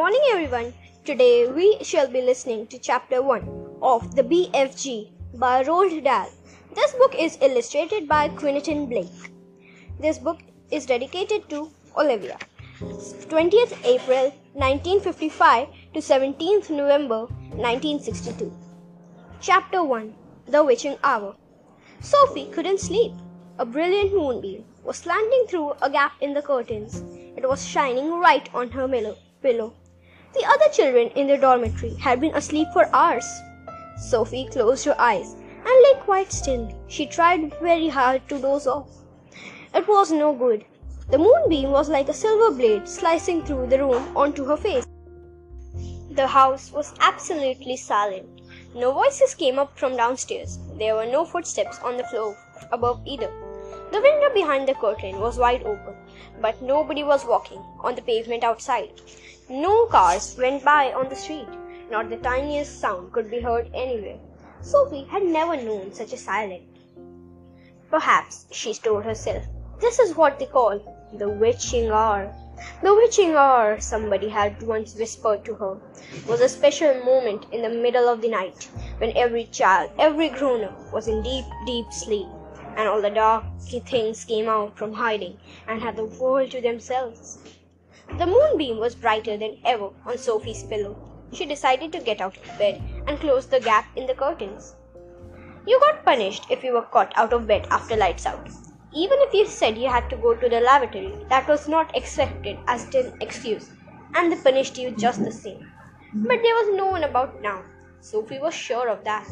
morning, everyone. Today we shall be listening to chapter 1 of The BFG by Roald Dahl. This book is illustrated by Quentin Blake. This book is dedicated to Olivia. 20th April 1955 to 17th November 1962. Chapter 1 The Witching Hour. Sophie couldn't sleep. A brilliant moonbeam was slanting through a gap in the curtains. It was shining right on her pillow. The other children in the dormitory had been asleep for hours. Sophie closed her eyes and lay quite still. She tried very hard to doze off. It was no good. The moonbeam was like a silver blade slicing through the room onto her face. The house was absolutely silent. No voices came up from downstairs. There were no footsteps on the floor above either. The window behind the curtain was wide open, but nobody was walking on the pavement outside. No cars went by on the street. Not the tiniest sound could be heard anywhere. Sophie had never known such a silence. Perhaps, she told herself, this is what they call the witching hour. The witching hour, somebody had once whispered to her, was a special moment in the middle of the night when every child, every grown up, was in deep, deep sleep and all the dark things came out from hiding and had the world to themselves. The moonbeam was brighter than ever on Sophie's pillow. She decided to get out of bed and close the gap in the curtains. You got punished if you were caught out of bed after lights out. Even if you said you had to go to the lavatory, that was not accepted as an excuse, and they punished you just the same. But there was no one about now. Sophie was sure of that.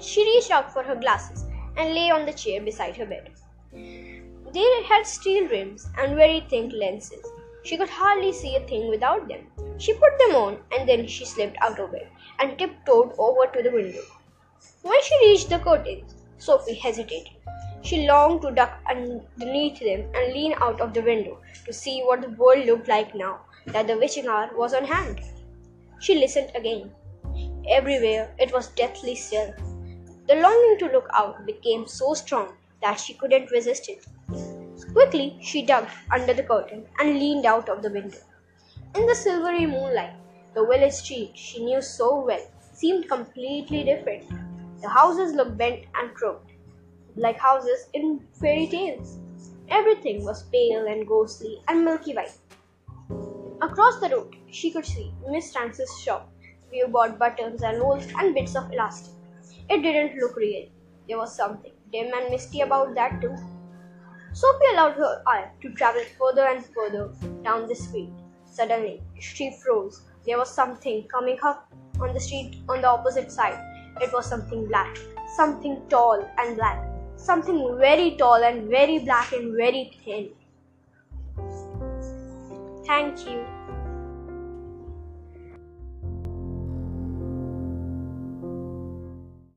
She reached out for her glasses and lay on the chair beside her bed. They had steel rims and very thin lenses. She could hardly see a thing without them. She put them on and then she slipped out of bed and tiptoed over to the window. When she reached the curtains, Sophie hesitated. She longed to duck underneath them and lean out of the window to see what the world looked like now that the witching hour was on hand. She listened again. Everywhere it was deathly still. The longing to look out became so strong that she couldn't resist it. Quickly, she dug under the curtain and leaned out of the window. In the silvery moonlight, the village street she knew so well seemed completely different. The houses looked bent and crooked, like houses in fairy tales. Everything was pale and ghostly and milky white. Across the road, she could see Mrs Rance's shop, where you bought buttons and rolls and bits of elastic. It didn't look real. There was something dim and misty about that too. Sophie allowed her eye to travel further and further down the street. Suddenly, she froze. There was something coming up on the street on the opposite side. It was something black, something tall and black, something very tall and very black and very thin. Thank you.